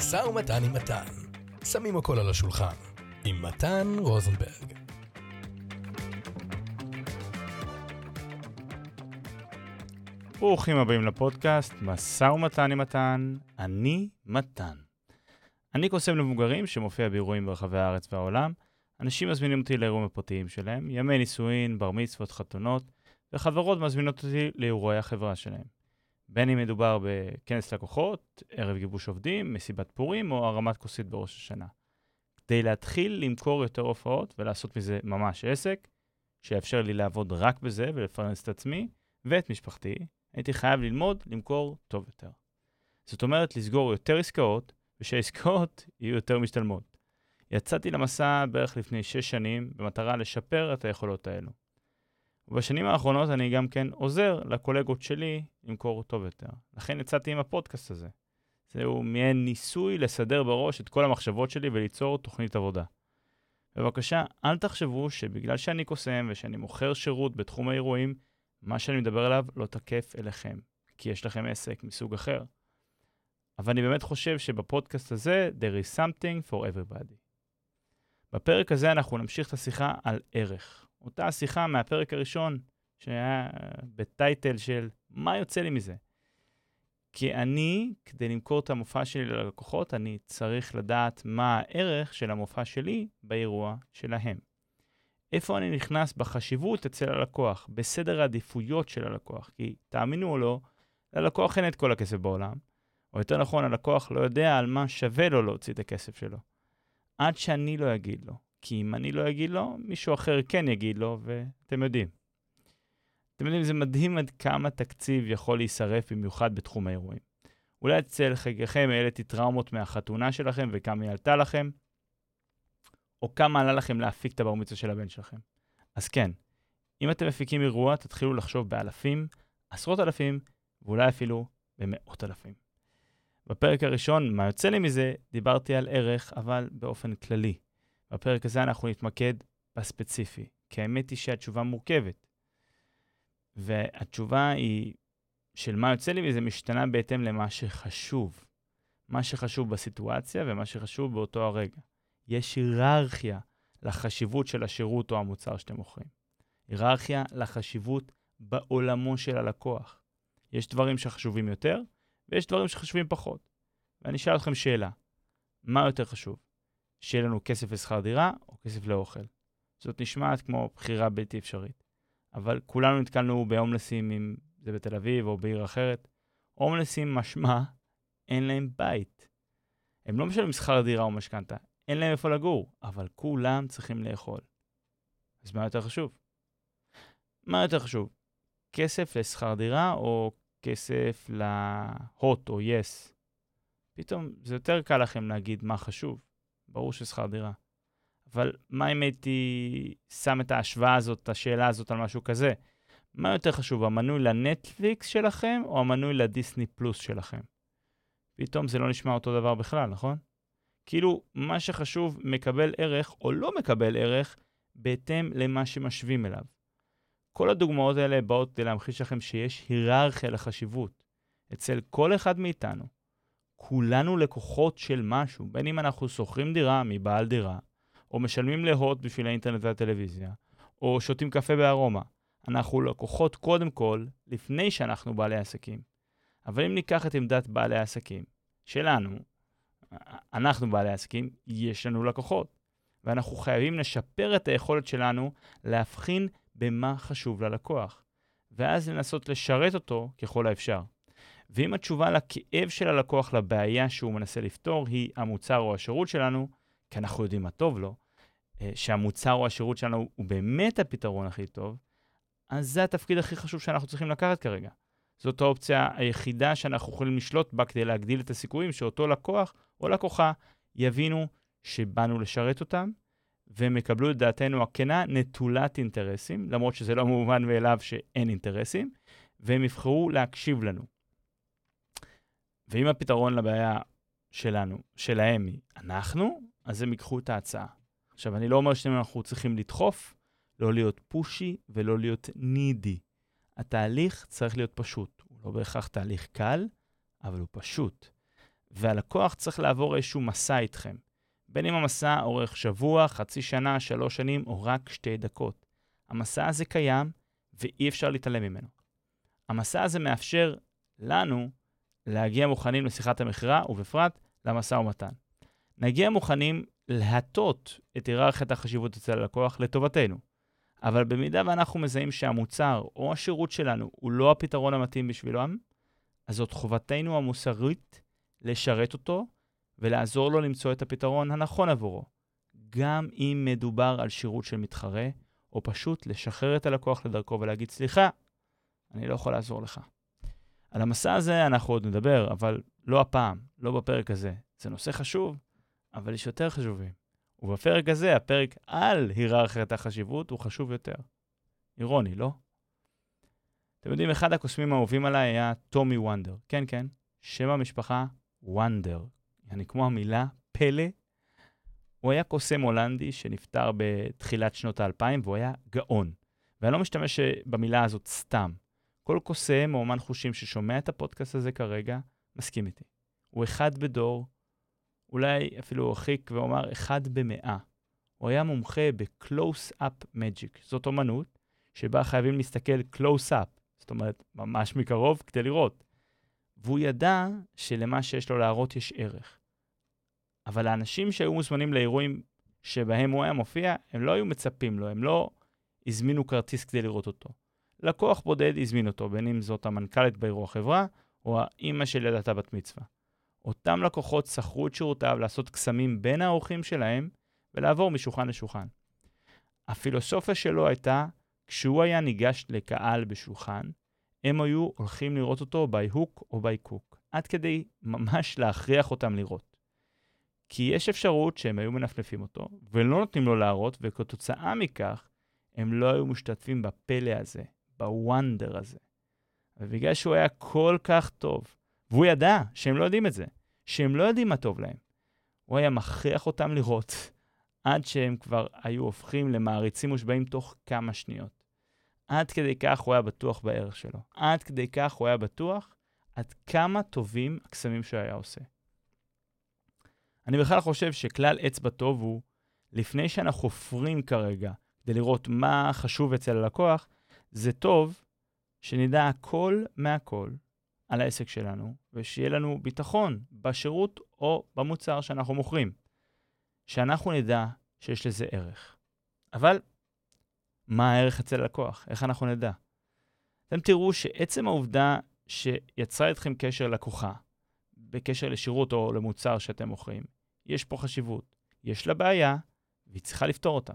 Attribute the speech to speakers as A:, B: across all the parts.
A: משא ומתן עם מתן. שמים הכל על השולחן. עם מתן רוזנברג.
B: ברוכים הבאים לפודקאסט, משא ומתן עם מתן, אני מתן. אני קוסם למבוגרים שמופיע באירועים ברחבי הארץ והעולם. אנשים מזמינים אותי לאירועים הפרטיים שלהם, ימי נישואין, בר מצוות, חתונות, וחברות מזמינות אותי לאירועי החברה שלהם. בין אם מדובר בכנס לקוחות, ערב גיבוש עובדים, מסיבת פורים או הרמת כוסית בראש השנה. כדי להתחיל למכור יותר הופעות ולעשות מזה ממש עסק, שיאפשר לי לעבוד רק בזה ולפרנס את עצמי ואת משפחתי, הייתי חייב ללמוד למכור טוב יותר. זאת אומרת, לסגור יותר עסקאות, ושהעסקאות יהיו יותר משתלמות. יצאתי למסע בערך לפני שש שנים, במטרה לשפר את היכולות האלו. ובשנים האחרונות אני גם כן עוזר לקולגות שלי למכור טוב יותר. לכן יצאתי עם הפודקאסט הזה. זהו מעין ניסוי לסדר בראש את כל המחשבות שלי וליצור תוכנית עבודה. בבקשה, אל תחשבו שבגלל שאני קוסם ושאני מוכר שירות בתחום האירועים, מה שאני מדבר עליו לא תקף אליכם, כי יש לכם עסק מסוג אחר. אבל אני באמת חושב שבפודקאסט הזה, there is something for everybody. בפרק הזה אנחנו נמשיך את השיחה על ערך. אותה שיחה מהפרק הראשון, שהיה בטייטל של מה יוצא לי מזה. כי אני, כדי למכור את המופע שלי ללקוחות, אני צריך לדעת מה הערך של המופע שלי באירוע שלהם. איפה אני נכנס בחשיבות אצל הלקוח, בסדר העדיפויות של הלקוח. כי תאמינו או לא, ללקוח אין את כל הכסף בעולם, או יותר נכון, הלקוח לא יודע על מה שווה לו להוציא את הכסף שלו. עד שאני לא אגיד לו. כי אם אני לא אגיד לו, מישהו אחר כן יגיד לו, ואתם יודעים. אתם יודעים, זה מדהים עד כמה תקציב יכול להישרף, במיוחד בתחום האירועים. אולי אצל חלקכם העליתי טראומות מהחתונה שלכם וכמה היא עלתה לכם, או כמה עלה לכם להפיק את הבר מצווה של הבן שלכם. אז כן, אם אתם מפיקים אירוע, תתחילו לחשוב באלפים, עשרות אלפים, ואולי אפילו במאות אלפים. בפרק הראשון, מה יוצא לי מזה, דיברתי על ערך, אבל באופן כללי. בפרק הזה אנחנו נתמקד בספציפי, כי האמת היא שהתשובה מורכבת. והתשובה היא של מה יוצא לי מזה משתנה בהתאם למה שחשוב. מה שחשוב בסיטואציה ומה שחשוב באותו הרגע. יש היררכיה לחשיבות של השירות או המוצר שאתם מוכרים. היררכיה לחשיבות בעולמו של הלקוח. יש דברים שחשובים יותר, ויש דברים שחשובים פחות. ואני אשאל אתכם שאלה, מה יותר חשוב? שיהיה לנו כסף לשכר דירה או כסף לאוכל? זאת נשמעת כמו בחירה בלתי אפשרית. אבל כולנו נתקלנו בהומלסים, אם זה בתל אביב או בעיר אחרת. הומלסים משמע, אין להם בית. הם לא משלמים שכר דירה או משכנתה, אין להם איפה לגור, אבל כולם צריכים לאכול. אז מה יותר חשוב? מה יותר חשוב? כסף לשכר דירה או כסף להוט או יס? פתאום זה יותר קל לכם להגיד מה חשוב. ברור ששכר דירה. אבל מה אם הייתי שם את ההשוואה הזאת, את השאלה הזאת על משהו כזה? מה יותר חשוב, המנוי לנטפליקס שלכם או המנוי לדיסני פלוס שלכם? פתאום זה לא נשמע אותו דבר בכלל, נכון? כאילו, מה שחשוב מקבל ערך או לא מקבל ערך בהתאם למה שמשווים אליו. כל הדוגמאות האלה באות כדי להמחיש לכם שיש היררכיה לחשיבות אצל כל אחד מאיתנו. כולנו לקוחות של משהו, בין אם אנחנו שוכרים דירה מבעל דירה, או משלמים להוט בשביל האינטרנט והטלוויזיה, או שותים קפה בארומה. אנחנו לקוחות קודם כל, לפני שאנחנו בעלי עסקים. אבל אם ניקח את עמדת בעלי העסקים שלנו, אנחנו בעלי עסקים, יש לנו לקוחות. ואנחנו חייבים לשפר את היכולת שלנו להבחין במה חשוב ללקוח, ואז לנסות לשרת אותו ככל האפשר. ואם התשובה לכאב של הלקוח לבעיה שהוא מנסה לפתור היא המוצר או השירות שלנו, כי אנחנו יודעים מה טוב לו, אה, שהמוצר או השירות שלנו הוא באמת הפתרון הכי טוב, אז זה התפקיד הכי חשוב שאנחנו צריכים לקחת כרגע. זאת האופציה היחידה שאנחנו יכולים לשלוט בה כדי להגדיל את הסיכויים שאותו לקוח או לקוחה יבינו שבאנו לשרת אותם, והם יקבלו את דעתנו הכנה נטולת אינטרסים, למרות שזה לא מובן מאליו שאין אינטרסים, והם יבחרו להקשיב לנו. ואם הפתרון לבעיה שלנו, שלהם היא אנחנו, אז הם ייקחו את ההצעה. עכשיו, אני לא אומר שאנחנו צריכים לדחוף, לא להיות פושי ולא להיות נידי. התהליך צריך להיות פשוט. הוא לא בהכרח תהליך קל, אבל הוא פשוט. והלקוח צריך לעבור איזשהו מסע איתכם. בין אם המסע אורך שבוע, חצי שנה, שלוש שנים, או רק שתי דקות. המסע הזה קיים, ואי אפשר להתעלם ממנו. המסע הזה מאפשר לנו להגיע מוכנים לשיחת המכירה, ובפרט למשא ומתן. נגיע מוכנים להטות את היררכיית החשיבות אצל הלקוח לטובתנו. אבל במידה ואנחנו מזהים שהמוצר או השירות שלנו הוא לא הפתרון המתאים בשבילם, אז זאת חובתנו המוסרית לשרת אותו ולעזור לו למצוא את הפתרון הנכון עבורו, גם אם מדובר על שירות של מתחרה, או פשוט לשחרר את הלקוח לדרכו ולהגיד, סליחה, אני לא יכול לעזור לך. על המסע הזה אנחנו עוד נדבר, אבל לא הפעם, לא בפרק הזה. זה נושא חשוב, אבל יש יותר חשובים. ובפרק הזה, הפרק על היררכיית החשיבות, הוא חשוב יותר. אירוני, לא? אתם יודעים, אחד הקוסמים האהובים עליי היה טומי וונדר. כן, כן, שם המשפחה וונדר. יעני כמו המילה פלא. הוא היה קוסם הולנדי שנפטר בתחילת שנות האלפיים, והוא היה גאון. ואני לא משתמש במילה הזאת סתם. כל קוסם או אומן חושים ששומע את הפודקאסט הזה כרגע, מסכים איתי. הוא אחד בדור, אולי אפילו הרחיק ואומר אחד במאה. הוא היה מומחה ב-close-up magic. זאת אומנות שבה חייבים להסתכל close-up, זאת אומרת, ממש מקרוב כדי לראות. והוא ידע שלמה שיש לו להראות יש ערך. אבל האנשים שהיו מוזמנים לאירועים שבהם הוא היה מופיע, הם לא היו מצפים לו, הם לא הזמינו כרטיס כדי לראות אותו. לקוח בודד הזמין אותו, בין אם זאת המנכ"לית באירוע חברה, או האימא של ילדת בת מצווה. אותם לקוחות שכרו את שירותיו לעשות קסמים בין האורחים שלהם ולעבור משולחן לשולחן. הפילוסופיה שלו הייתה, כשהוא היה ניגש לקהל בשולחן, הם היו הולכים לראות אותו by hook או by cook, עד כדי ממש להכריח אותם לראות. כי יש אפשרות שהם היו מנפנפים אותו, ולא נותנים לו להראות, וכתוצאה מכך, הם לא היו משתתפים בפלא הזה, בוונדר הזה. ובגלל שהוא היה כל כך טוב, והוא ידע שהם לא יודעים את זה, שהם לא יודעים מה טוב להם, הוא היה מכריח אותם לראות עד שהם כבר היו הופכים למעריצים מושבעים תוך כמה שניות. עד כדי כך הוא היה בטוח בערך שלו. עד כדי כך הוא היה בטוח עד כמה טובים הקסמים שהוא היה עושה. אני בכלל חושב שכלל אצבע טוב הוא, לפני שאנחנו חופרים כרגע כדי לראות מה חשוב אצל הלקוח, זה טוב שנדע הכל מהכל על העסק שלנו, ושיהיה לנו ביטחון בשירות או במוצר שאנחנו מוכרים. שאנחנו נדע שיש לזה ערך. אבל מה הערך אצל הלקוח? איך אנחנו נדע? אתם תראו שעצם העובדה שיצרה אתכם קשר לקוחה, בקשר לשירות או למוצר שאתם מוכרים, יש פה חשיבות. יש לה בעיה, והיא צריכה לפתור אותה.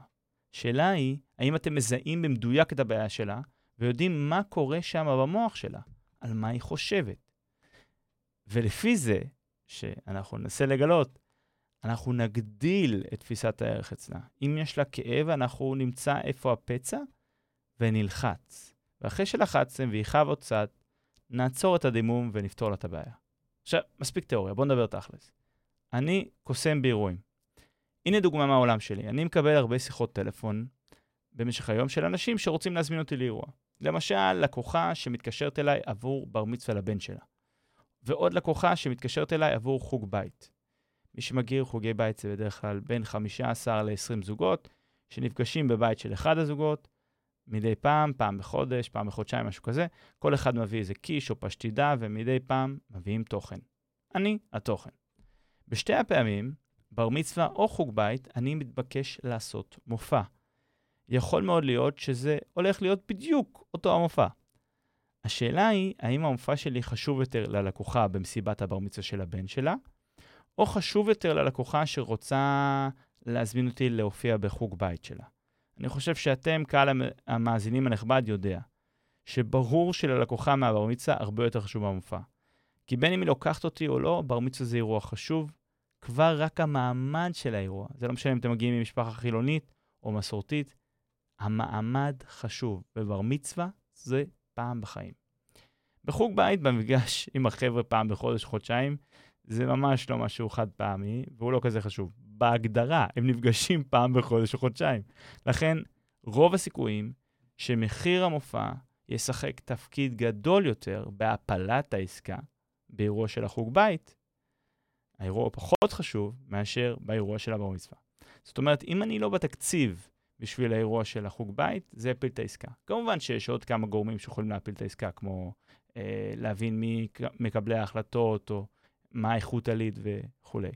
B: השאלה היא, האם אתם מזהים במדויק את הבעיה שלה, ויודעים מה קורה שם במוח שלה, על מה היא חושבת. ולפי זה, שאנחנו ננסה לגלות, אנחנו נגדיל את תפיסת הערך אצלה. אם יש לה כאב, אנחנו נמצא איפה הפצע ונלחץ. ואחרי שלחצתם ויכאב עוד קצת, נעצור את הדימום ונפתור לה את הבעיה. עכשיו, מספיק תיאוריה, בואו נדבר תכלס. אני קוסם באירועים. הנה דוגמה מהעולם שלי. אני מקבל הרבה שיחות טלפון במשך היום של אנשים שרוצים להזמין אותי לאירוע. למשל, לקוחה שמתקשרת אליי עבור בר מצווה לבן שלה. ועוד לקוחה שמתקשרת אליי עבור חוג בית. מי שמכיר חוגי בית זה בדרך כלל בין 15 ל-20 זוגות, שנפגשים בבית של אחד הזוגות, מדי פעם, פעם בחודש, פעם בחודשיים, משהו כזה. כל אחד מביא איזה קיש או פשטידה, ומדי פעם מביאים תוכן. אני התוכן. בשתי הפעמים, בר מצווה או חוג בית, אני מתבקש לעשות מופע. יכול מאוד להיות שזה הולך להיות בדיוק אותו המופע. השאלה היא, האם המופע שלי חשוב יותר ללקוחה במסיבת הבר מצווה של הבן שלה, או חשוב יותר ללקוחה שרוצה להזמין אותי להופיע בחוג בית שלה. אני חושב שאתם, קהל המאזינים הנכבד, יודע שברור שללקוחה מהבר מצווה הרבה יותר חשוב מהמופע. כי בין אם היא לוקחת אותי או לא, בר מצווה זה אירוע חשוב. כבר רק המעמד של האירוע, זה לא משנה אם אתם מגיעים ממשפחה חילונית או מסורתית, המעמד חשוב, ובר מצווה זה פעם בחיים. בחוג בית, במפגש עם החבר'ה פעם בחודש, חודשיים, זה ממש לא משהו חד פעמי, והוא לא כזה חשוב. בהגדרה, הם נפגשים פעם בחודש או חודשיים. לכן, רוב הסיכויים שמחיר המופע ישחק תפקיד גדול יותר בהפלת העסקה, באירוע של החוג בית, האירוע פחות חשוב מאשר באירוע של הבר מצווה. זאת אומרת, אם אני לא בתקציב בשביל האירוע של החוג בית, זה יפיל את העסקה. כמובן שיש עוד כמה גורמים שיכולים להפיל את העסקה, כמו אה, להבין מי מקבלי ההחלטות, או מה איכות הליד וכולי.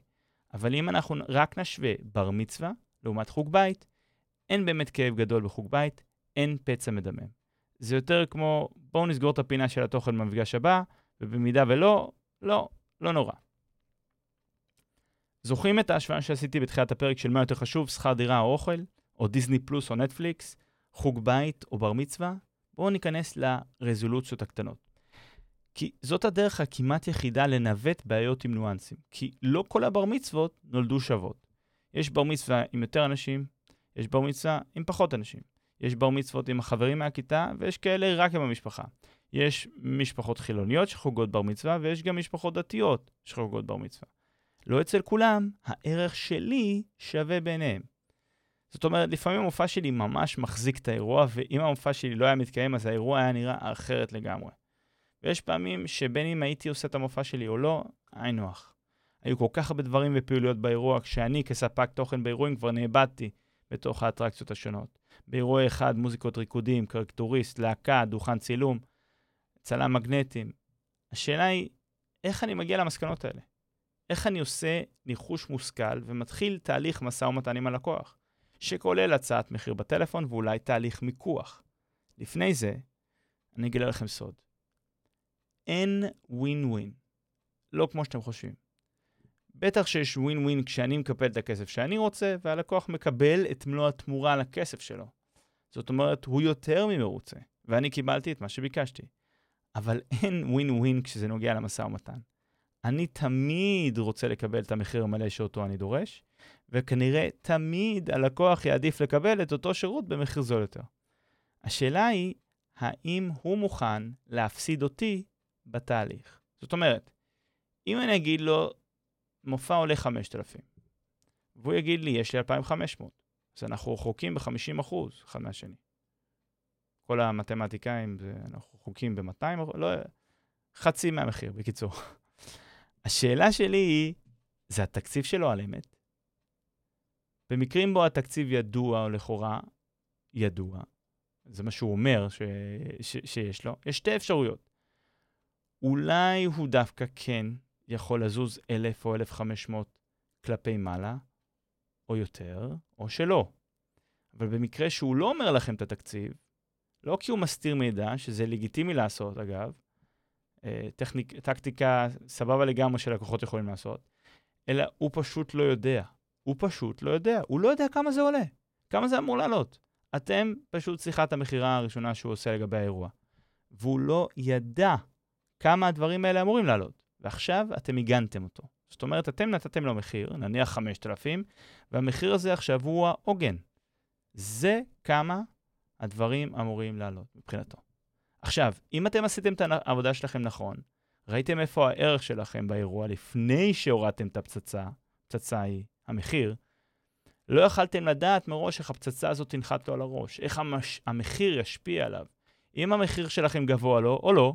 B: אבל אם אנחנו רק נשווה בר מצווה לעומת חוג בית, אין באמת כאב גדול בחוג בית, אין פצע מדמם. זה יותר כמו, בואו נסגור את הפינה של התוכן במפגש הבא, ובמידה ולא, לא, לא נורא. זוכרים את ההשוואה שעשיתי בתחילת הפרק של מה יותר חשוב, שכר דירה או אוכל, או דיסני פלוס או נטפליקס, חוג בית או בר מצווה? בואו ניכנס לרזולוציות הקטנות. כי זאת הדרך הכמעט יחידה לנווט בעיות עם ניואנסים. כי לא כל הבר מצוות נולדו שוות. יש בר מצווה עם יותר אנשים, יש בר מצווה עם פחות אנשים. יש בר מצוות עם החברים מהכיתה, ויש כאלה רק עם המשפחה. יש משפחות חילוניות שחוגגות בר מצווה, ויש גם משפחות דתיות שחוגגות בר מצווה. לא אצל כולם, הערך שלי שווה ביניהם. זאת אומרת, לפעמים המופע שלי ממש מחזיק את האירוע, ואם המופע שלי לא היה מתקיים, אז האירוע היה נראה אחרת לגמרי. ויש פעמים שבין אם הייתי עושה את המופע שלי או לא, היינו הך. היו כל כך הרבה דברים ופעילויות באירוע, כשאני כספק תוכן באירועים כבר נאבדתי בתוך האטרקציות השונות. באירוע אחד, מוזיקות ריקודים, קרקטוריסט, להקה, דוכן צילום, צלם מגנטים. השאלה היא, איך אני מגיע למסקנות האלה? איך אני עושה ניחוש מושכל ומתחיל תהליך משא ומתן עם הלקוח, שכולל הצעת מחיר בטלפון ואולי תהליך מיקוח. לפני זה, אני אגלה לכם סוד. אין ווין ווין. לא כמו שאתם חושבים. בטח שיש ווין ווין כשאני מקבל את הכסף שאני רוצה, והלקוח מקבל את מלוא התמורה על הכסף שלו. זאת אומרת, הוא יותר ממרוצה, ואני קיבלתי את מה שביקשתי. אבל אין ווין ווין כשזה נוגע למשא ומתן. אני תמיד רוצה לקבל את המחיר המלא שאותו אני דורש, וכנראה תמיד הלקוח יעדיף לקבל את אותו שירות במחיר זול יותר. השאלה היא, האם הוא מוכן להפסיד אותי בתהליך? זאת אומרת, אם אני אגיד לו, מופע עולה 5,000, והוא יגיד לי, יש לי 2,500, אז אנחנו רחוקים ב-50% אחד מהשני. כל המתמטיקאים, אנחנו רחוקים ב-200, לא, חצי מהמחיר, בקיצור. השאלה שלי היא, זה התקציב שלו על אמת? במקרים בו התקציב ידוע או לכאורה ידוע, זה מה שהוא אומר ש, ש, שיש לו, יש שתי אפשרויות. אולי הוא דווקא כן יכול לזוז 1,000 או 1,500 כלפי מעלה, או יותר, או שלא. אבל במקרה שהוא לא אומר לכם את התקציב, לא כי הוא מסתיר מידע, שזה לגיטימי לעשות אגב, טכניק, טקטיקה סבבה לגמרי שלקוחות יכולים לעשות, אלא הוא פשוט לא יודע. הוא פשוט לא יודע. הוא לא יודע כמה זה עולה, כמה זה אמור לעלות. אתם פשוט שיחת המכירה הראשונה שהוא עושה לגבי האירוע. והוא לא ידע כמה הדברים האלה אמורים לעלות, ועכשיו אתם הגנתם אותו. זאת אומרת, אתם נתתם לו מחיר, נניח 5,000, והמחיר הזה עכשיו הוא העוגן. זה כמה הדברים אמורים לעלות מבחינתו. עכשיו, אם אתם עשיתם את העבודה שלכם נכון, ראיתם איפה הערך שלכם באירוע לפני שהורדתם את הפצצה, פצצה היא המחיר, לא יכלתם לדעת מראש איך הפצצה הזאת תנחת לו על הראש, איך המש... המחיר ישפיע עליו. אם המחיר שלכם גבוה לו או לא,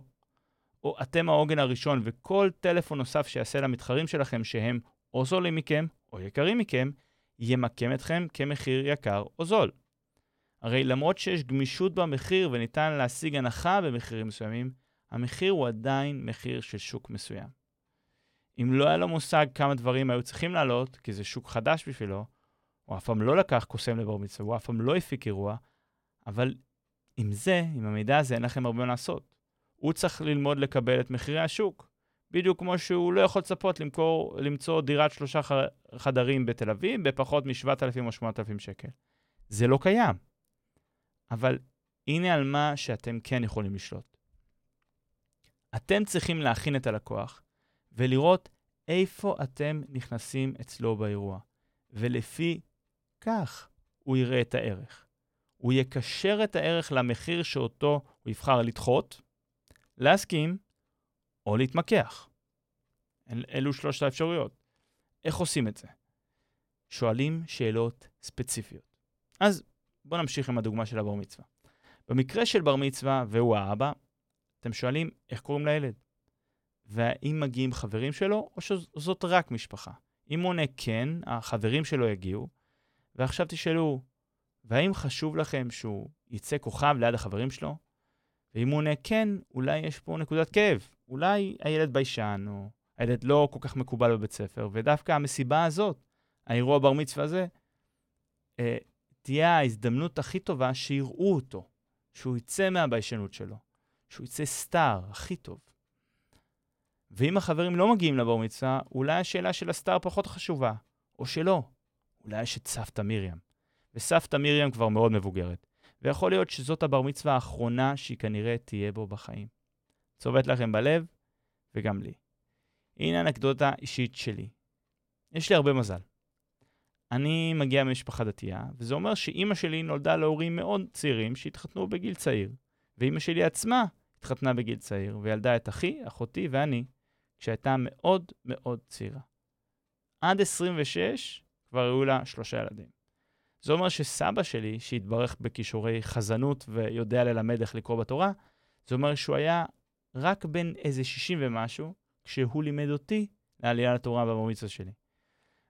B: או אתם העוגן הראשון וכל טלפון נוסף שיעשה למתחרים שלכם שהם או זולים מכם או יקרים מכם, ימקם אתכם כמחיר יקר או זול. הרי למרות שיש גמישות במחיר וניתן להשיג הנחה במחירים מסוימים, המחיר הוא עדיין מחיר של שוק מסוים. אם לא היה לו מושג כמה דברים היו צריכים לעלות, כי זה שוק חדש בשבילו, הוא אף פעם לא לקח קוסם לבר מצווה, הוא אף פעם לא הפיק אירוע, אבל עם זה, עם המידע הזה, אין לכם הרבה מה לעשות. הוא צריך ללמוד לקבל את מחירי השוק. בדיוק כמו שהוא לא יכול לצפות למכור, למצוא דירת שלושה חדרים בתל אביב בפחות מ-7,000 או 8,000 שקל. זה לא קיים. אבל הנה על מה שאתם כן יכולים לשלוט. אתם צריכים להכין את הלקוח ולראות איפה אתם נכנסים אצלו באירוע, ולפי כך הוא יראה את הערך. הוא יקשר את הערך למחיר שאותו הוא יבחר לדחות, להסכים או להתמקח. אל, אלו שלושת האפשרויות. איך עושים את זה? שואלים שאלות ספציפיות. אז בואו נמשיך עם הדוגמה של הבר מצווה. במקרה של בר מצווה והוא האבא, אתם שואלים איך קוראים לילד. והאם מגיעים חברים שלו, או שזאת רק משפחה. אם הוא עונה כן, החברים שלו יגיעו, ועכשיו תשאלו, והאם חשוב לכם שהוא יצא כוכב ליד החברים שלו? ואם הוא עונה כן, אולי יש פה נקודת כאב. אולי הילד ביישן, או הילד לא כל כך מקובל בבית ספר, ודווקא המסיבה הזאת, האירוע בר מצווה הזה, אה, תהיה ההזדמנות הכי טובה שיראו אותו, שהוא יצא מהביישנות שלו, שהוא יצא סטאר הכי טוב. ואם החברים לא מגיעים לבר מצווה, אולי השאלה של הסטאר פחות חשובה, או שלא. אולי יש את סבתא מרים. וסבתא מרים כבר מאוד מבוגרת, ויכול להיות שזאת הבר מצווה האחרונה שהיא כנראה תהיה בו בחיים. צובט לכם בלב, וגם לי. הנה אנקדוטה אישית שלי. יש לי הרבה מזל. אני מגיע ממשפחה דתייה, וזה אומר שאימא שלי נולדה להורים מאוד צעירים שהתחתנו בגיל צעיר, ואימא שלי עצמה התחתנה בגיל צעיר, וילדה את אחי, אחותי ואני, כשהייתה מאוד מאוד צעירה. עד 26 כבר היו לה שלושה ילדים. זה אומר שסבא שלי, שהתברך בכישורי חזנות ויודע ללמד איך לקרוא בתורה, זה אומר שהוא היה רק בן איזה 60 ומשהו, כשהוא לימד אותי לעלייה לתורה בבר מצווה שלי.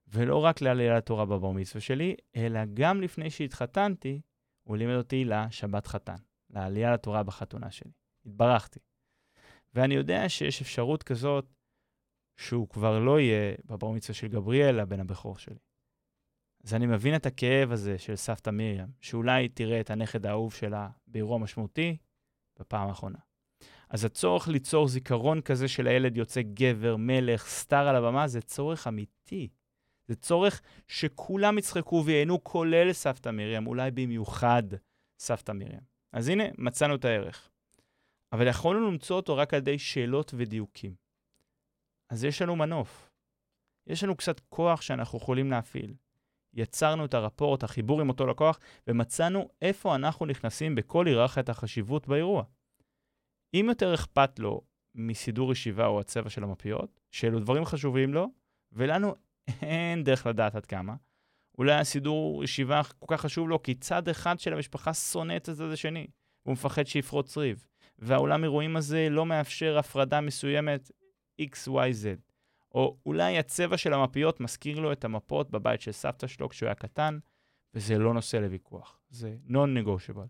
B: ולא רק לעלייה לתורה בבר מצווה שלי, אלא גם לפני שהתחתנתי, הוא לימד אותי לשבת חתן, לעלייה לתורה בחתונה שלי. התברכתי. ואני יודע שיש אפשרות כזאת שהוא כבר לא יהיה בבר מצווה של גבריאל, הבן הבכור שלי. אז אני מבין את הכאב הזה של סבתא מרים, שאולי תראה את הנכד האהוב שלה באירוע משמעותי בפעם האחרונה. אז הצורך ליצור זיכרון כזה של הילד יוצא גבר, מלך, סטאר על הבמה, זה צורך אמיתי. זה צורך שכולם יצחקו וייהנו, כולל סבתא מרים, אולי במיוחד סבתא מרים. אז הנה, מצאנו את הערך. אבל יכולנו למצוא אותו רק על ידי שאלות ודיוקים. אז יש לנו מנוף. יש לנו קצת כוח שאנחנו יכולים להפעיל. יצרנו את הרפורט, החיבור עם אותו לקוח, ומצאנו איפה אנחנו נכנסים בכל היררכיית החשיבות באירוע. אם יותר אכפת לו מסידור ישיבה או הצבע של המפיות, שאלו דברים חשובים לו, ולנו אין דרך לדעת עד כמה, אולי הסידור ישיבה כל כך חשוב לו, כי צד אחד של המשפחה שונא את הצד השני, והוא מפחד שיפרוץ ריב. והעולם אירועים הזה לא מאפשר הפרדה מסוימת XYZ. או אולי הצבע של המפיות מזכיר לו את המפות בבית של סבתא שלו כשהוא היה קטן, וזה לא נושא לוויכוח, זה non-negotiable.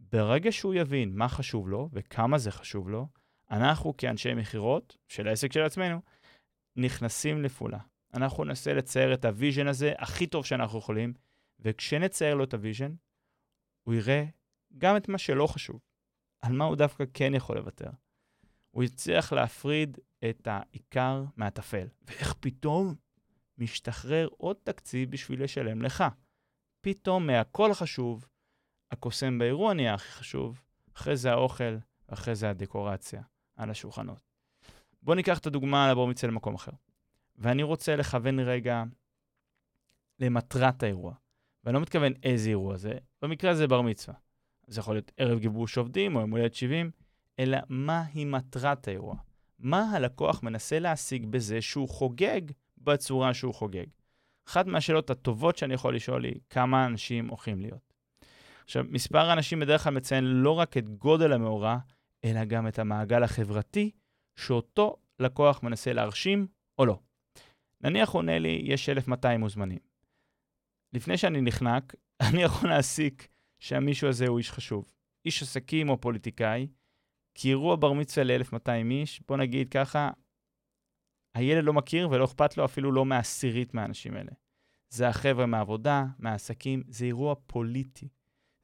B: ברגע שהוא יבין מה חשוב לו וכמה זה חשוב לו, אנחנו כאנשי מכירות של העסק של עצמנו, נכנסים לפעולה. אנחנו ננסה לצייר את ה vision הזה הכי טוב שאנחנו יכולים, וכשנצייר לו את ה vision, הוא יראה גם את מה שלא חשוב, על מה הוא דווקא כן יכול לוותר. הוא יצליח להפריד את העיקר מהטפל. ואיך פתאום משתחרר עוד תקציב בשביל לשלם לך. פתאום מהכל חשוב, הקוסם באירוע נהיה הכי חשוב, אחרי זה האוכל, ואחרי זה הדקורציה על השולחנות. בואו ניקח את הדוגמה על מצווה למקום אחר. ואני רוצה לכוון רגע למטרת האירוע. ואני לא מתכוון איזה אירוע זה, במקרה הזה בר מצווה. זה יכול להיות ערב גיבוש עובדים או יום הולדת 70, אלא מהי מטרת האירוע. מה הלקוח מנסה להשיג בזה שהוא חוגג בצורה שהוא חוגג. אחת מהשאלות הטובות שאני יכול לשאול היא, כמה אנשים הולכים להיות? עכשיו, מספר האנשים בדרך כלל מציין לא רק את גודל המאורע, אלא גם את המעגל החברתי שאותו לקוח מנסה להרשים או לא. נניח עונה לי, יש 1,200 מוזמנים. לפני שאני נחנק, אני יכול להסיק שהמישהו הזה הוא איש חשוב. איש עסקים או פוליטיקאי, כי אירוע בר מצווה ל-1200 איש, בוא נגיד ככה, הילד לא מכיר ולא אכפת לו אפילו לא מעשירית מהאנשים האלה. זה החבר'ה מהעבודה, מהעסקים, זה אירוע פוליטי.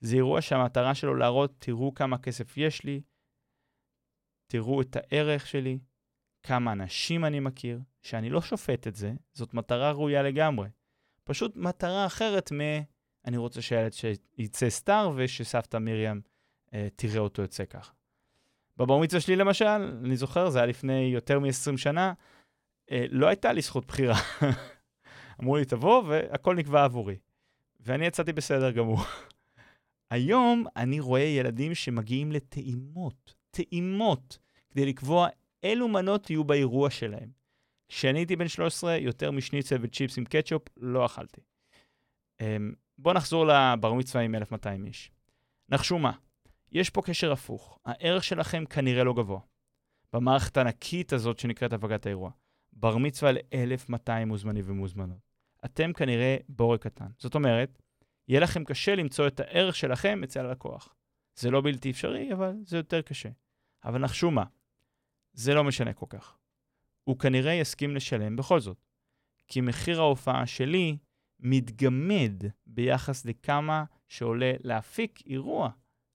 B: זה אירוע שהמטרה שלו להראות, תראו כמה כסף יש לי, תראו את הערך שלי, כמה אנשים אני מכיר, שאני לא שופט את זה, זאת מטרה ראויה לגמרי. פשוט מטרה אחרת מ... אני רוצה שהילד יצא סטאר ושסבתא מרים אה, תראה אותו יוצא ככה. בבר מצווה שלי למשל, אני זוכר, זה היה לפני יותר מ-20 שנה, אה, לא הייתה לי זכות בחירה. אמרו לי, תבוא, והכל נקבע עבורי. ואני יצאתי בסדר גמור. היום אני רואה ילדים שמגיעים לטעימות, טעימות, כדי לקבוע אילו מנות יהיו באירוע שלהם. כשאני הייתי בן 13, יותר משניצל וצ'יפס עם קטשופ, לא אכלתי. אמ, בואו נחזור לבר מצווה עם 1200 איש. נחשו מה, יש פה קשר הפוך. הערך שלכם כנראה לא גבוה. במערכת הענקית הזאת שנקראת הפקת האירוע. בר מצווה ל-1,200 מוזמנים ומוזמנות. אתם כנראה בורג קטן. זאת אומרת, יהיה לכם קשה למצוא את הערך שלכם אצל הלקוח. זה לא בלתי אפשרי, אבל זה יותר קשה. אבל נחשו מה, זה לא משנה כל כך. הוא כנראה יסכים לשלם בכל זאת. כי מחיר ההופעה שלי מתגמד ביחס לכמה שעולה להפיק אירוע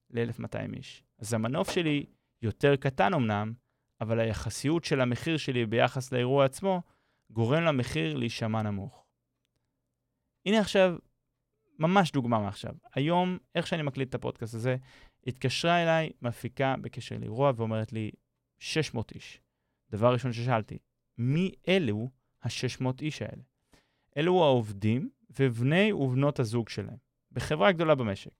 B: ל-1200 איש. אז המנוף שלי יותר קטן אמנם, אבל היחסיות של המחיר שלי ביחס לאירוע עצמו גורם למחיר להישמע נמוך. הנה עכשיו, ממש דוגמה מעכשיו. היום, איך שאני מקליט את הפודקאסט הזה, התקשרה אליי מפיקה בקשר לאירוע ואומרת לי, 600 איש. דבר ראשון ששאלתי, מי אלו ה-600 איש האלה? אלו העובדים ובני ובנות הזוג שלהם, בחברה גדולה במשק.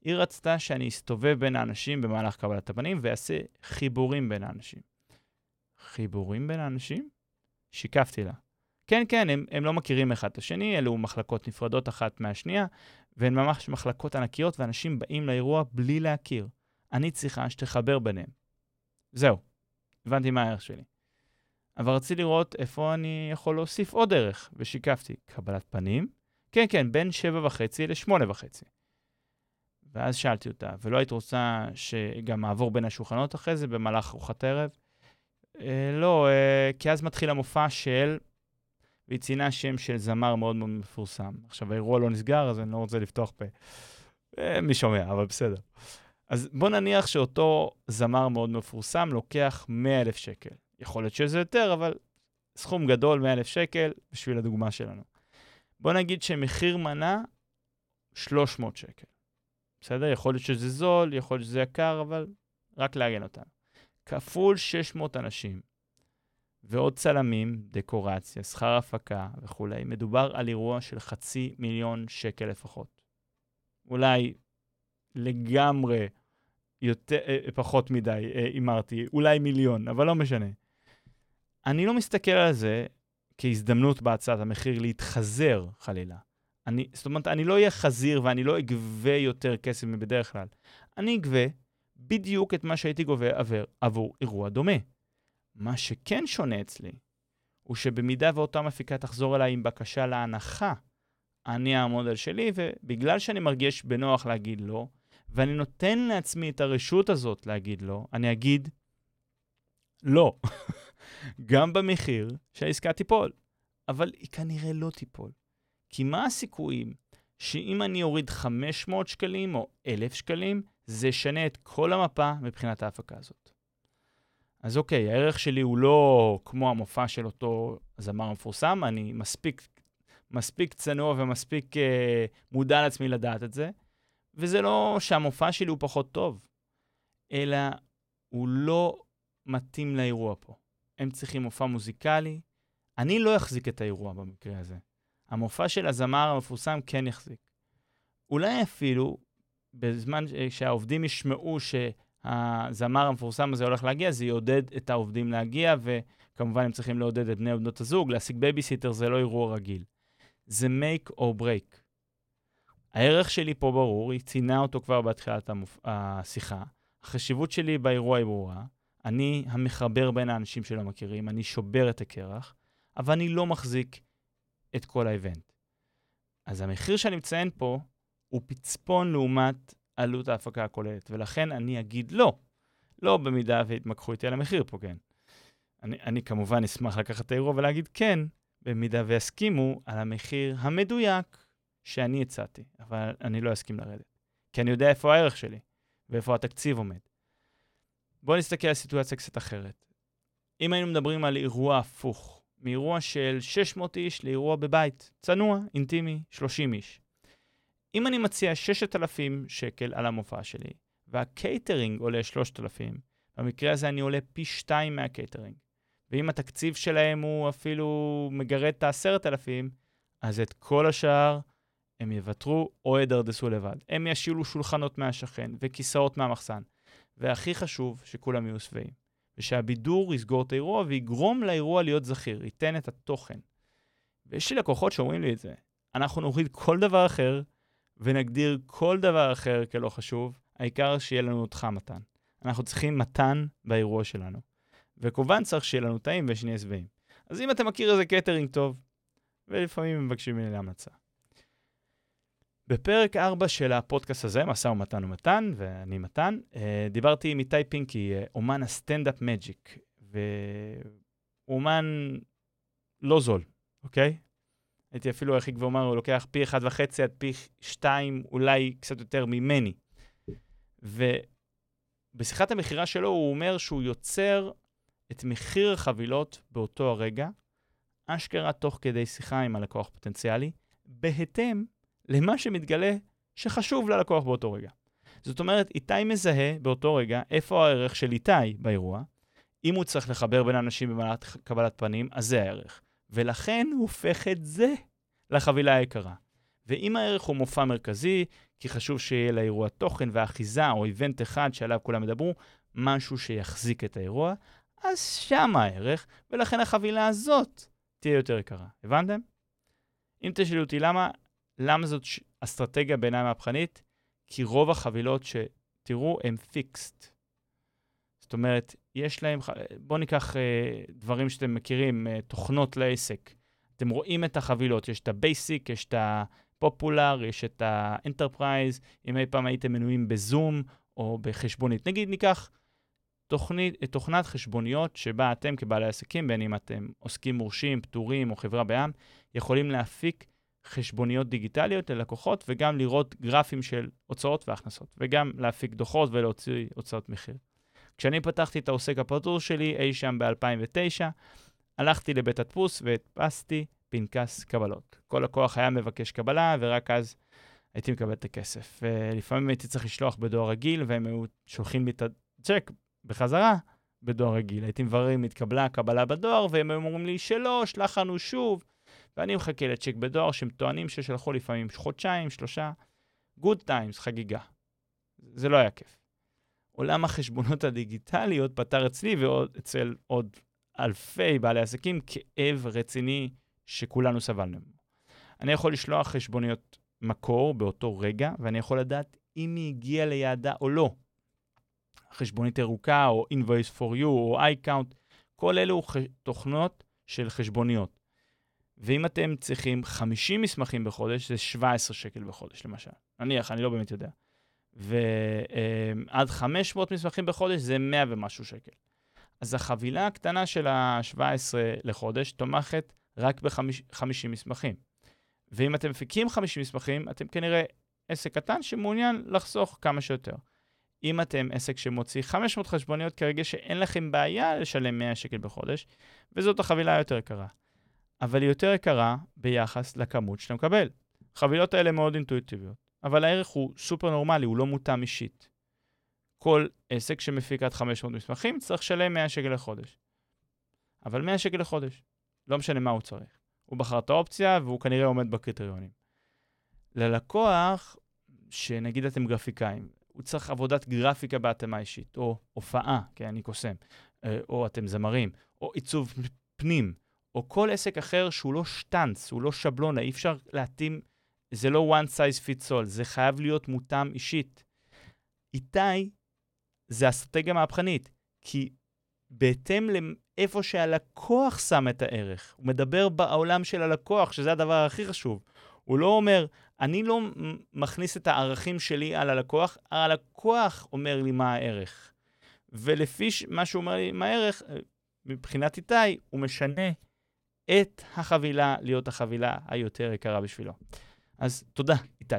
B: היא רצתה שאני אסתובב בין האנשים במהלך קבלת הפנים ואעשה חיבורים בין האנשים. חיבורים בין האנשים? שיקפתי לה. כן, כן, הם, הם לא מכירים אחד את השני, אלו מחלקות נפרדות אחת מהשנייה, והן ממש מחלקות ענקיות, ואנשים באים לאירוע בלי להכיר. אני צריכה שתחבר ביניהם. זהו, הבנתי מה הערך שלי. אבל רציתי לראות איפה אני יכול להוסיף עוד ערך, ושיקפתי. קבלת פנים? כן, כן, בין שבע וחצי לשמונה וחצי. ואז שאלתי אותה, ולא היית רוצה שגם אעבור בין השולחנות אחרי זה במהלך ארוחת ערב? אה, לא, אה, כי אז מתחיל המופע של... והיא ציינה שם של זמר מאוד מאוד מפורסם. עכשיו, האירוע לא נסגר, אז אני לא רוצה לפתוח פה. אה, מי שומע, אבל בסדר. אז בוא נניח שאותו זמר מאוד מפורסם לוקח 100,000 שקל. יכול להיות שזה יותר, אבל סכום גדול, 100,000 שקל, בשביל הדוגמה שלנו. בוא נגיד שמחיר מנה, 300 שקל. בסדר? יכול להיות שזה זול, יכול להיות שזה יקר, אבל רק לעגן אותנו. כפול 600 אנשים, ועוד צלמים, דקורציה, שכר הפקה וכולי, מדובר על אירוע של חצי מיליון שקל לפחות. אולי לגמרי יותר, אה, פחות מדי, אה, הימרתי, אולי מיליון, אבל לא משנה. אני לא מסתכל על זה כהזדמנות בהצעת המחיר להתחזר, חלילה. אני, זאת אומרת, אני לא אהיה חזיר ואני לא אגבה יותר כסף מבדרך כלל. אני אגבה בדיוק את מה שהייתי גובה עבור, עבור אירוע דומה. מה שכן שונה אצלי, הוא שבמידה ואותה מפיקה תחזור אליי עם בקשה להנחה, אני אעמוד על שלי, ובגלל שאני מרגיש בנוח להגיד לא, ואני נותן לעצמי את הרשות הזאת להגיד לא, אני אגיד לא, גם במחיר שהעסקה תיפול. אבל היא כנראה לא תיפול. כי מה הסיכויים שאם אני אוריד 500 שקלים או 1,000 שקלים, זה ישנה את כל המפה מבחינת ההפקה הזאת. אז אוקיי, הערך שלי הוא לא כמו המופע של אותו זמר המפורסם, אני מספיק, מספיק צנוע ומספיק אה, מודע לעצמי לדעת את זה, וזה לא שהמופע שלי הוא פחות טוב, אלא הוא לא מתאים לאירוע פה. הם צריכים מופע מוזיקלי, אני לא אחזיק את האירוע במקרה הזה. המופע של הזמר המפורסם כן יחזיק. אולי אפילו בזמן שהעובדים ישמעו שהזמר המפורסם הזה הולך להגיע, זה יעודד את העובדים להגיע, וכמובן הם צריכים לעודד את בני ובנות הזוג, להשיג בייביסיטר זה לא אירוע רגיל. זה make or break. הערך שלי פה ברור, היא ציינה אותו כבר בתחילת המופ... השיחה. החשיבות שלי באירוע היא ברורה. אני המחבר בין האנשים שלא מכירים, אני שובר את הקרח, אבל אני לא מחזיק את כל האיבנט. אז המחיר שאני מציין פה הוא פצפון לעומת עלות ההפקה הכוללת, ולכן אני אגיד לא. לא במידה ויתמקחו איתי על המחיר פה, כן. אני, אני כמובן אשמח לקחת את האירוע ולהגיד כן, במידה ויסכימו על המחיר המדויק שאני הצעתי, אבל אני לא אסכים לרדת. כי אני יודע איפה הערך שלי ואיפה התקציב עומד. בואו נסתכל על סיטואציה קצת אחרת. אם היינו מדברים על אירוע הפוך, מאירוע של 600 איש לאירוע בבית, צנוע, אינטימי, 30 איש. אם אני מציע 6,000 שקל על המופע שלי, והקייטרינג עולה 3,000, במקרה הזה אני עולה פי 2 מהקייטרינג. ואם התקציב שלהם הוא אפילו מגרד את ה-10,000, אז את כל השאר הם יוותרו או ידרדסו לבד. הם ישילו שולחנות מהשכן וכיסאות מהמחסן. והכי חשוב, שכולם יהיו שבעים. ושהבידור יסגור את האירוע ויגרום לאירוע להיות זכיר, ייתן את התוכן. ויש לי לקוחות שאומרים לי את זה. אנחנו נוריד כל דבר אחר ונגדיר כל דבר אחר כלא חשוב, העיקר שיהיה לנו אותך מתן. אנחנו צריכים מתן באירוע שלנו. וכמובן צריך שיהיה לנו טעים ושנהיה שבעים. אז אם אתה מכיר איזה קטרינג טוב, ולפעמים מבקשים ממני להמלצה. בפרק 4 של הפודקאסט הזה, משא ומתן ומתן, ואני מתן, אה, דיברתי עם איתי פינקי, אה, אומן הסטנדאפ magic, ואומן לא זול, אוקיי? הייתי אפילו הרחיק ואומר, הוא לוקח פי אחד וחצי עד פי שתיים, אולי קצת יותר ממני. ובשיחת המכירה שלו הוא אומר שהוא יוצר את מחיר החבילות באותו הרגע, אשכרה תוך כדי שיחה עם הלקוח פוטנציאלי, בהתאם למה שמתגלה שחשוב ללקוח באותו רגע. זאת אומרת, איתי מזהה באותו רגע איפה הערך של איתי באירוע. אם הוא צריך לחבר בין אנשים במעלת קבלת פנים, אז זה הערך. ולכן הוא הופך את זה לחבילה היקרה. ואם הערך הוא מופע מרכזי, כי חשוב שיהיה לאירוע תוכן ואחיזה או איבנט אחד שעליו כולם ידברו, משהו שיחזיק את האירוע, אז שם הערך, ולכן החבילה הזאת תהיה יותר יקרה. הבנתם? אם תשאלו אותי למה, למה זאת אסטרטגיה בעיניי מהפכנית? כי רוב החבילות שתראו הן פיקסט. זאת אומרת, יש להם, בואו ניקח אה, דברים שאתם מכירים, אה, תוכנות לעסק. אתם רואים את החבילות, יש את ה basic, יש את ה popular, יש את ה enterprise, אם אי פעם הייתם מנויים בזום או בחשבונית. נגיד ניקח תוכנית, תוכנת חשבוניות שבה אתם כבעלי עסקים, בין אם אתם עוסקים מורשים, פטורים או חברה בע"מ, יכולים להפיק חשבוניות דיגיטליות ללקוחות וגם לראות גרפים של הוצאות והכנסות, וגם להפיק דוחות ולהוציא הצעות מחיר. כשאני פתחתי את העוסק הפטור שלי אי שם ב-2009, הלכתי לבית הדפוס והדפסתי פנקס קבלות. כל לקוח היה מבקש קבלה, ורק אז הייתי מקבל את הכסף. ולפעמים הייתי צריך לשלוח בדואר רגיל, והם היו שולחים לי את הצ'ק בחזרה בדואר רגיל. הייתי מברר אם התקבלה קבלה בדואר, והם היו אומרים לי שלא, שלח לנו שוב. ואני מחכה לצ'ק בדואר שהם טוענים ששלחו לפעמים חודשיים, שלושה. good times, חגיגה. זה לא היה כיף. עולם החשבוניות הדיגיטליות פתר אצלי ואצל עוד אלפי בעלי עסקים כאב רציני שכולנו סבלנו ממנו. אני יכול לשלוח חשבוניות מקור באותו רגע, ואני יכול לדעת אם היא הגיעה ליעדה או לא. חשבונית ירוקה, או Invoice4U, או iCount, כל אלו תוכנות של חשבוניות. ואם אתם צריכים 50 מסמכים בחודש, זה 17 שקל בחודש, למשל. נניח, אני לא באמת יודע. ועד 500 מסמכים בחודש זה 100 ומשהו שקל. אז החבילה הקטנה של ה-17 לחודש תומכת רק ב-50 מסמכים. ואם אתם מפיקים 50 מסמכים, אתם כנראה עסק קטן שמעוניין לחסוך כמה שיותר. אם אתם עסק שמוציא 500 חשבוניות כרגע שאין לכם בעיה לשלם 100 שקל בחודש, וזאת החבילה היותר יקרה. אבל היא יותר יקרה ביחס לכמות שאתה מקבל. החבילות האלה מאוד אינטואיטיביות, אבל הערך הוא סופר נורמלי, הוא לא מותאם אישית. כל עסק שמפיק עד 500 מסמכים צריך לשלם 100 שקל לחודש. אבל 100 שקל לחודש, לא משנה מה הוא צריך. הוא בחר את האופציה והוא כנראה עומד בקריטריונים. ללקוח, שנגיד אתם גרפיקאים, הוא צריך עבודת גרפיקה בהתאמה אישית, או הופעה, כן, אני קוסם, אה, או אתם זמרים, או עיצוב פנים, או כל עסק אחר שהוא לא שטאנץ, הוא לא שבלונה, אי אפשר להתאים, זה לא one size fits all, זה חייב להיות מותאם אישית. איתי זה אסטרטגיה מהפכנית, כי בהתאם לאיפה שהלקוח שם את הערך, הוא מדבר בעולם של הלקוח, שזה הדבר הכי חשוב. הוא לא אומר, אני לא מכניס את הערכים שלי על הלקוח, הלקוח אומר לי מה הערך. ולפי מה שהוא אומר לי מה הערך, מבחינת איתי, הוא משנה את החבילה להיות החבילה היותר יקרה בשבילו. אז תודה, איתי.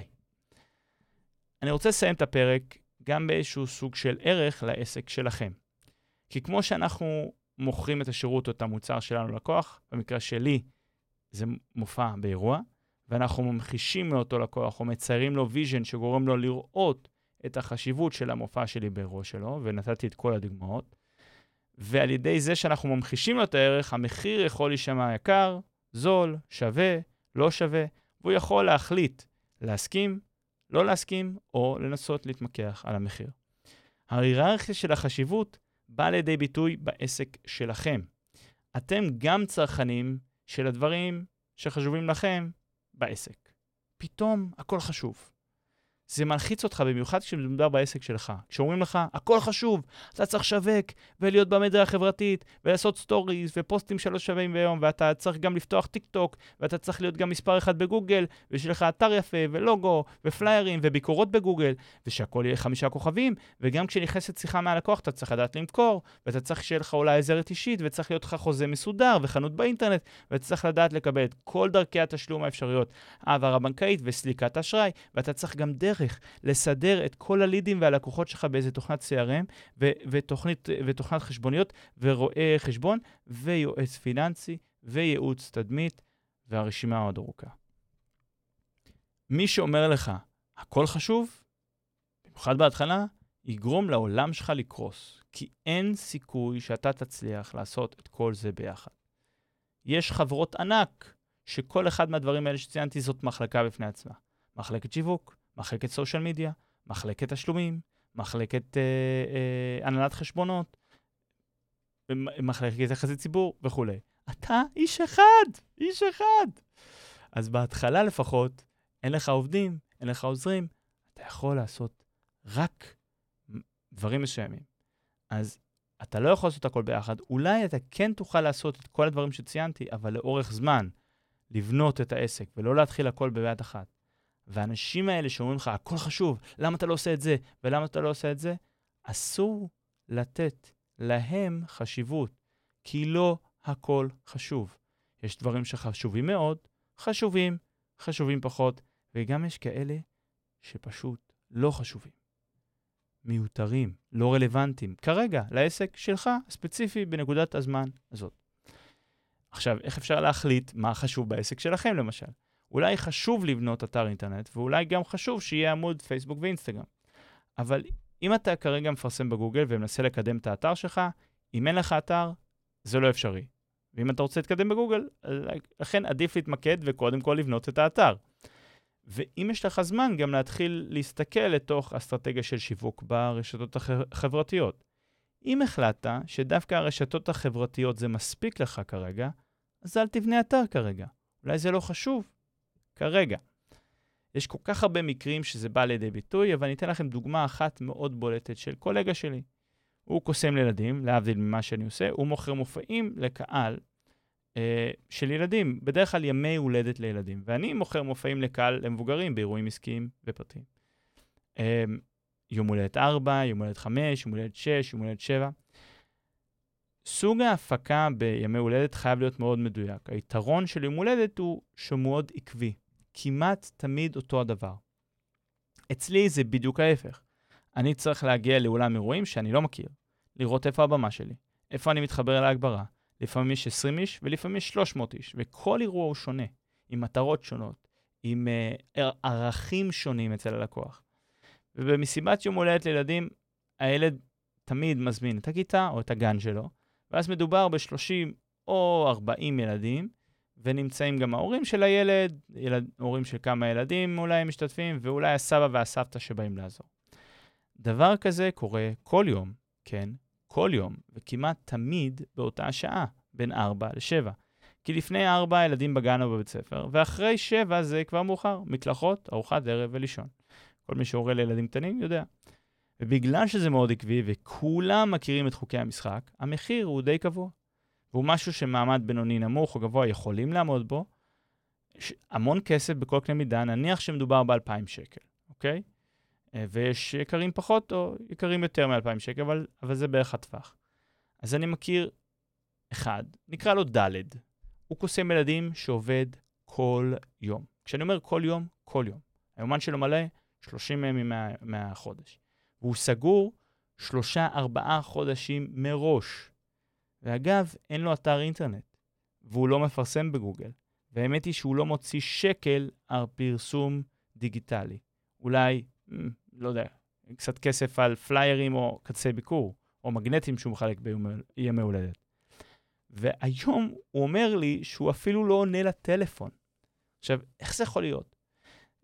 B: אני רוצה לסיים את הפרק גם באיזשהו סוג של ערך לעסק שלכם. כי כמו שאנחנו מוכרים את השירות או את המוצר שלנו ללקוח, במקרה שלי זה מופע באירוע, ואנחנו ממחישים לאותו לקוח או מציירים לו vision שגורם לו לראות את החשיבות של המופע שלי באירוע שלו, ונתתי את כל הדוגמאות. ועל ידי זה שאנחנו ממחישים לו את הערך, המחיר יכול להישמע יקר, זול, שווה, לא שווה, והוא יכול להחליט להסכים, לא להסכים, או לנסות להתמקח על המחיר. ההיררכיה של החשיבות באה לידי ביטוי בעסק שלכם. אתם גם צרכנים של הדברים שחשובים לכם בעסק. פתאום הכל חשוב. זה מלחיץ אותך, במיוחד כשמדובר בעסק שלך. כשאומרים לך, הכל חשוב, אתה צריך לשווק, ולהיות במדיה החברתית, ולעשות סטוריז, ופוסטים שלוש שווים ביום, ואתה צריך גם לפתוח טיק טוק, ואתה צריך להיות גם מספר אחד בגוגל, ושיהיה לך אתר יפה, ולוגו, ופליירים, וביקורות בגוגל, ושהכול יהיה חמישה כוכבים, וגם כשנכנסת שיחה מהלקוח, אתה צריך לדעת למכור, ואתה צריך שיהיה לך אולי עוזרת אישית, וצריך להיות לך חוזה מסודר, וחנות באינטרנט, ואתה צריך לדעת דרך לסדר את כל הלידים והלקוחות שלך באיזה תוכנת CRM ו- ותוכנית, ותוכנת חשבוניות ורואה חשבון ויועץ פיננסי וייעוץ תדמית, והרשימה עוד ארוכה. מי שאומר לך, הכל חשוב, במיוחד בהתחלה, יגרום לעולם שלך לקרוס, כי אין סיכוי שאתה תצליח לעשות את כל זה ביחד. יש חברות ענק, שכל אחד מהדברים האלה שציינתי זאת מחלקה בפני עצמה. מחלקת שיווק, מחלקת סושיאל מדיה, מחלקת תשלומים, מחלקת אה, אה, הנהלת חשבונות, מחלקת יחסי ציבור וכולי. אתה איש אחד, איש אחד. אז בהתחלה לפחות, אין לך עובדים, אין לך עוזרים, אתה יכול לעשות רק דברים מסוימים. אז אתה לא יכול לעשות הכל ביחד. אולי אתה כן תוכל לעשות את כל הדברים שציינתי, אבל לאורך זמן, לבנות את העסק ולא להתחיל הכל בבת אחת. והאנשים האלה שאומרים לך, הכל חשוב, למה אתה לא עושה את זה, ולמה אתה לא עושה את זה, אסור לתת להם חשיבות, כי לא הכל חשוב. יש דברים שחשובים מאוד, חשובים, חשובים פחות, וגם יש כאלה שפשוט לא חשובים. מיותרים, לא רלוונטיים, כרגע, לעסק שלך, ספציפי, בנקודת הזמן הזאת. עכשיו, איך אפשר להחליט מה חשוב בעסק שלכם, למשל? אולי חשוב לבנות אתר אינטרנט, ואולי גם חשוב שיהיה עמוד פייסבוק ואינסטגרם. אבל אם אתה כרגע מפרסם בגוגל ומנסה לקדם את האתר שלך, אם אין לך אתר, זה לא אפשרי. ואם אתה רוצה להתקדם בגוגל, לכן עדיף להתמקד וקודם כל לבנות את האתר. ואם יש לך זמן, גם להתחיל להסתכל לתוך אסטרטגיה של שיווק ברשתות החברתיות. אם החלטת שדווקא הרשתות החברתיות זה מספיק לך כרגע, אז אל תבנה אתר כרגע. אולי זה לא חשוב, כרגע. יש כל כך הרבה מקרים שזה בא לידי ביטוי, אבל אני אתן לכם דוגמה אחת מאוד בולטת של קולגה שלי. הוא קוסם לילדים, להבדיל ממה שאני עושה, הוא מוכר מופעים לקהל אה, של ילדים, בדרך כלל ימי הולדת לילדים. ואני מוכר מופעים לקהל למבוגרים באירועים עסקיים ופרטיים. אה, יום הולדת 4, יום הולדת 5, יום הולדת 6, יום הולדת 7. סוג ההפקה בימי הולדת חייב להיות מאוד מדויק. היתרון של יום הולדת הוא שהוא מאוד עקבי. כמעט תמיד אותו הדבר. אצלי זה בדיוק ההפך. אני צריך להגיע לאולם אירועים שאני לא מכיר, לראות איפה הבמה שלי, איפה אני מתחבר להגברה. לפעמים יש 20 איש ולפעמים יש 300 איש, וכל אירוע הוא שונה, עם מטרות שונות, עם uh, ערכים שונים אצל הלקוח. ובמסיבת יום הולדת לילדים, הילד תמיד מזמין את הכיתה או את הגן שלו, ואז מדובר ב-30 או 40 ילדים, ונמצאים גם ההורים של הילד, ילד, הורים של כמה ילדים אולי משתתפים, ואולי הסבא והסבתא שבאים לעזור. דבר כזה קורה כל יום, כן, כל יום, וכמעט תמיד באותה שעה, בין 4 ל-7. כי לפני 4 הילדים בגן או בבית ספר, ואחרי 7 זה כבר מאוחר, מקלחות, ארוחת ערב ולישון. כל מי שהורה לילדים קטנים יודע. ובגלל שזה מאוד עקבי וכולם מכירים את חוקי המשחק, המחיר הוא די קבוע. והוא משהו שמעמד בינוני נמוך או גבוה יכולים לעמוד בו, המון כסף בכל קנה מידה, נניח שמדובר ב-2,000 שקל, אוקיי? אה, ויש יקרים פחות או יקרים יותר מ-2,000 שקל, אבל, אבל זה בערך הטווח. אז אני מכיר אחד, נקרא לו ד', הוא קוסם ילדים שעובד כל יום. כשאני אומר כל יום, כל יום. היומן שלו מלא 30 ימים מה, מהחודש. והוא סגור שלושה, ארבעה חודשים מראש. ואגב, אין לו אתר אינטרנט, והוא לא מפרסם בגוגל. והאמת היא שהוא לא מוציא שקל על פרסום דיגיטלי. אולי, אמ, לא יודע, קצת כסף על פליירים או כרטיסי ביקור, או מגנטים שהוא מחלק בימי הולדת. והיום הוא אומר לי שהוא אפילו לא עונה לטלפון. עכשיו, איך זה יכול להיות?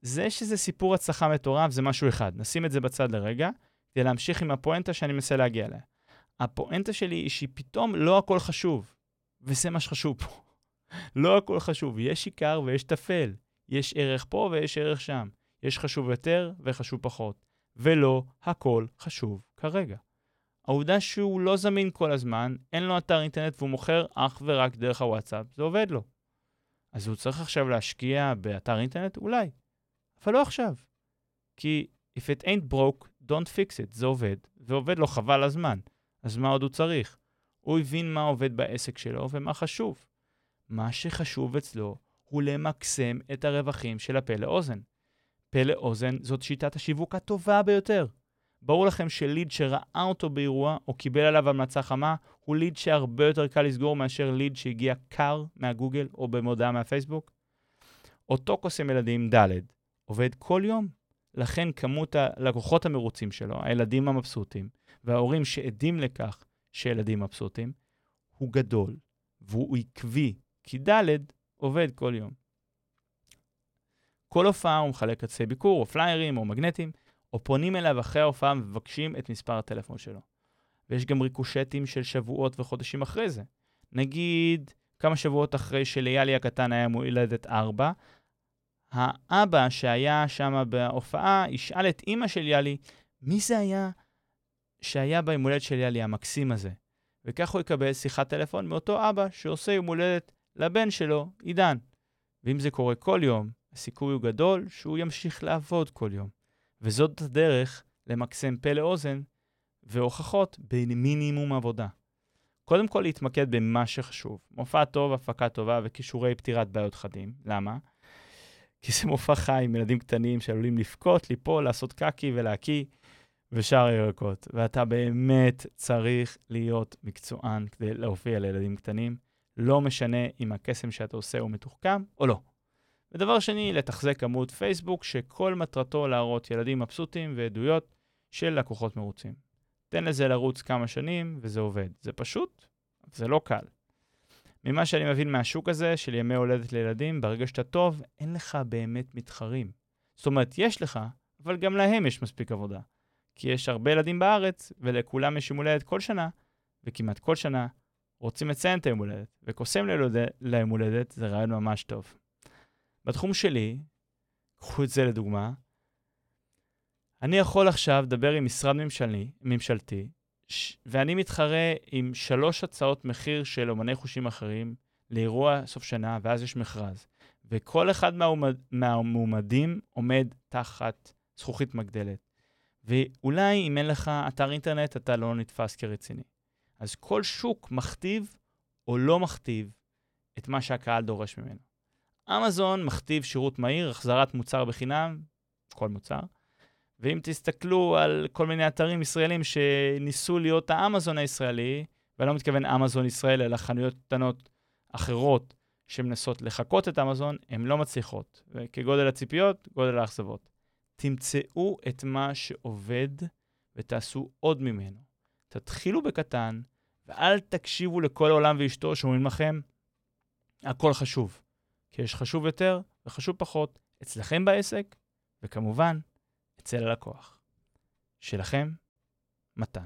B: זה שזה סיפור הצלחה מטורף זה משהו אחד, נשים את זה בצד לרגע, כדי להמשיך עם הפואנטה שאני מנסה להגיע אליה. הפואנטה שלי היא שפתאום לא הכל חשוב, וזה מה שחשוב פה. לא הכל חשוב, יש עיקר ויש טפל, יש ערך פה ויש ערך שם. יש חשוב יותר וחשוב פחות, ולא הכל חשוב כרגע. העובדה שהוא לא זמין כל הזמן, אין לו אתר אינטרנט והוא מוכר אך ורק דרך הוואטסאפ, זה עובד לו. אז הוא צריך עכשיו להשקיע באתר אינטרנט? אולי. אבל לא עכשיו. כי if it ain't broke, don't fix it, זה עובד, ועובד לו חבל הזמן. אז מה עוד הוא צריך? הוא הבין מה עובד בעסק שלו ומה חשוב. מה שחשוב אצלו הוא למקסם את הרווחים של הפה לאוזן. פה לאוזן זאת שיטת השיווק הטובה ביותר. ברור לכם שליד שראה אותו באירוע או קיבל עליו המלצה חמה, הוא ליד שהרבה יותר קל לסגור מאשר ליד שהגיע קר מהגוגל או במודעה מהפייסבוק? אותו קוסם ילדים ד' עובד כל יום. לכן כמות הלקוחות המרוצים שלו, הילדים המבסוטים, וההורים שעדים לכך שילדים מבסוטים, הוא גדול והוא עקבי, כי ד' עובד כל יום. כל הופעה הוא מחלק כרטיסי ביקור, או פליירים, או מגנטים, או פונים אליו אחרי ההופעה ומבקשים את מספר הטלפון שלו. ויש גם ריקושטים של שבועות וחודשים אחרי זה. נגיד, כמה שבועות אחרי שלאיילי הקטן היה מולדת ארבע, האבא שהיה שם בהופעה ישאל את אימא של יאלי, מי זה היה שהיה ביום הולדת של יאלי, המקסים הזה? וכך הוא יקבל שיחת טלפון מאותו אבא שעושה יום הולדת לבן שלו, עידן. ואם זה קורה כל יום, הסיכוי הוא גדול שהוא ימשיך לעבוד כל יום. וזאת הדרך למקסם פה לאוזן והוכחות במינימום עבודה. קודם כל להתמקד במה שחשוב. מופע טוב, הפקה טובה וכישורי פתירת בעיות חדים. למה? כי זה מופע חי עם ילדים קטנים שעלולים לבכות, ליפול, לעשות קקי ולהקיא ושאר הירקות. ואתה באמת צריך להיות מקצוען כדי להופיע לילדים קטנים. לא משנה אם הקסם שאתה עושה הוא מתוחכם או לא. ודבר שני, לתחזק עמוד פייסבוק שכל מטרתו להראות ילדים מבסוטים ועדויות של לקוחות מרוצים. תן לזה לרוץ כמה שנים וזה עובד. זה פשוט, זה לא קל. ממה שאני מבין מהשוק הזה של ימי הולדת לילדים, ברגע שאתה טוב, אין לך באמת מתחרים. זאת אומרת, יש לך, אבל גם להם יש מספיק עבודה. כי יש הרבה ילדים בארץ, ולכולם יש יום הולדת כל שנה, וכמעט כל שנה רוצים לציין את היום הולדת, וקוסם ליום הולדת זה רעיון ממש טוב. בתחום שלי, קחו את זה לדוגמה, אני יכול עכשיו לדבר עם משרד ממשלני, ממשלתי, ש... ואני מתחרה עם שלוש הצעות מחיר של אומני חושים אחרים לאירוע סוף שנה, ואז יש מכרז. וכל אחד מהמועמד... מהמועמדים עומד תחת זכוכית מגדלת. ואולי אם אין לך אתר אינטרנט, אתה לא נתפס כרציני. אז כל שוק מכתיב או לא מכתיב את מה שהקהל דורש ממנו. אמזון מכתיב שירות מהיר, החזרת מוצר בחינם, כל מוצר. ואם תסתכלו על כל מיני אתרים ישראלים שניסו להיות האמזון הישראלי, ואני לא מתכוון אמזון ישראל, אלא חנויות קטנות אחרות שמנסות לחקות את אמזון, הן לא מצליחות. וכגודל הציפיות, גודל האכזבות. תמצאו את מה שעובד ותעשו עוד ממנו. תתחילו בקטן, ואל תקשיבו לכל העולם ואשתו שאומרים לכם, הכל חשוב. כי יש חשוב יותר וחשוב פחות אצלכם בעסק, וכמובן, אצל הלקוח. שלכם, מתן.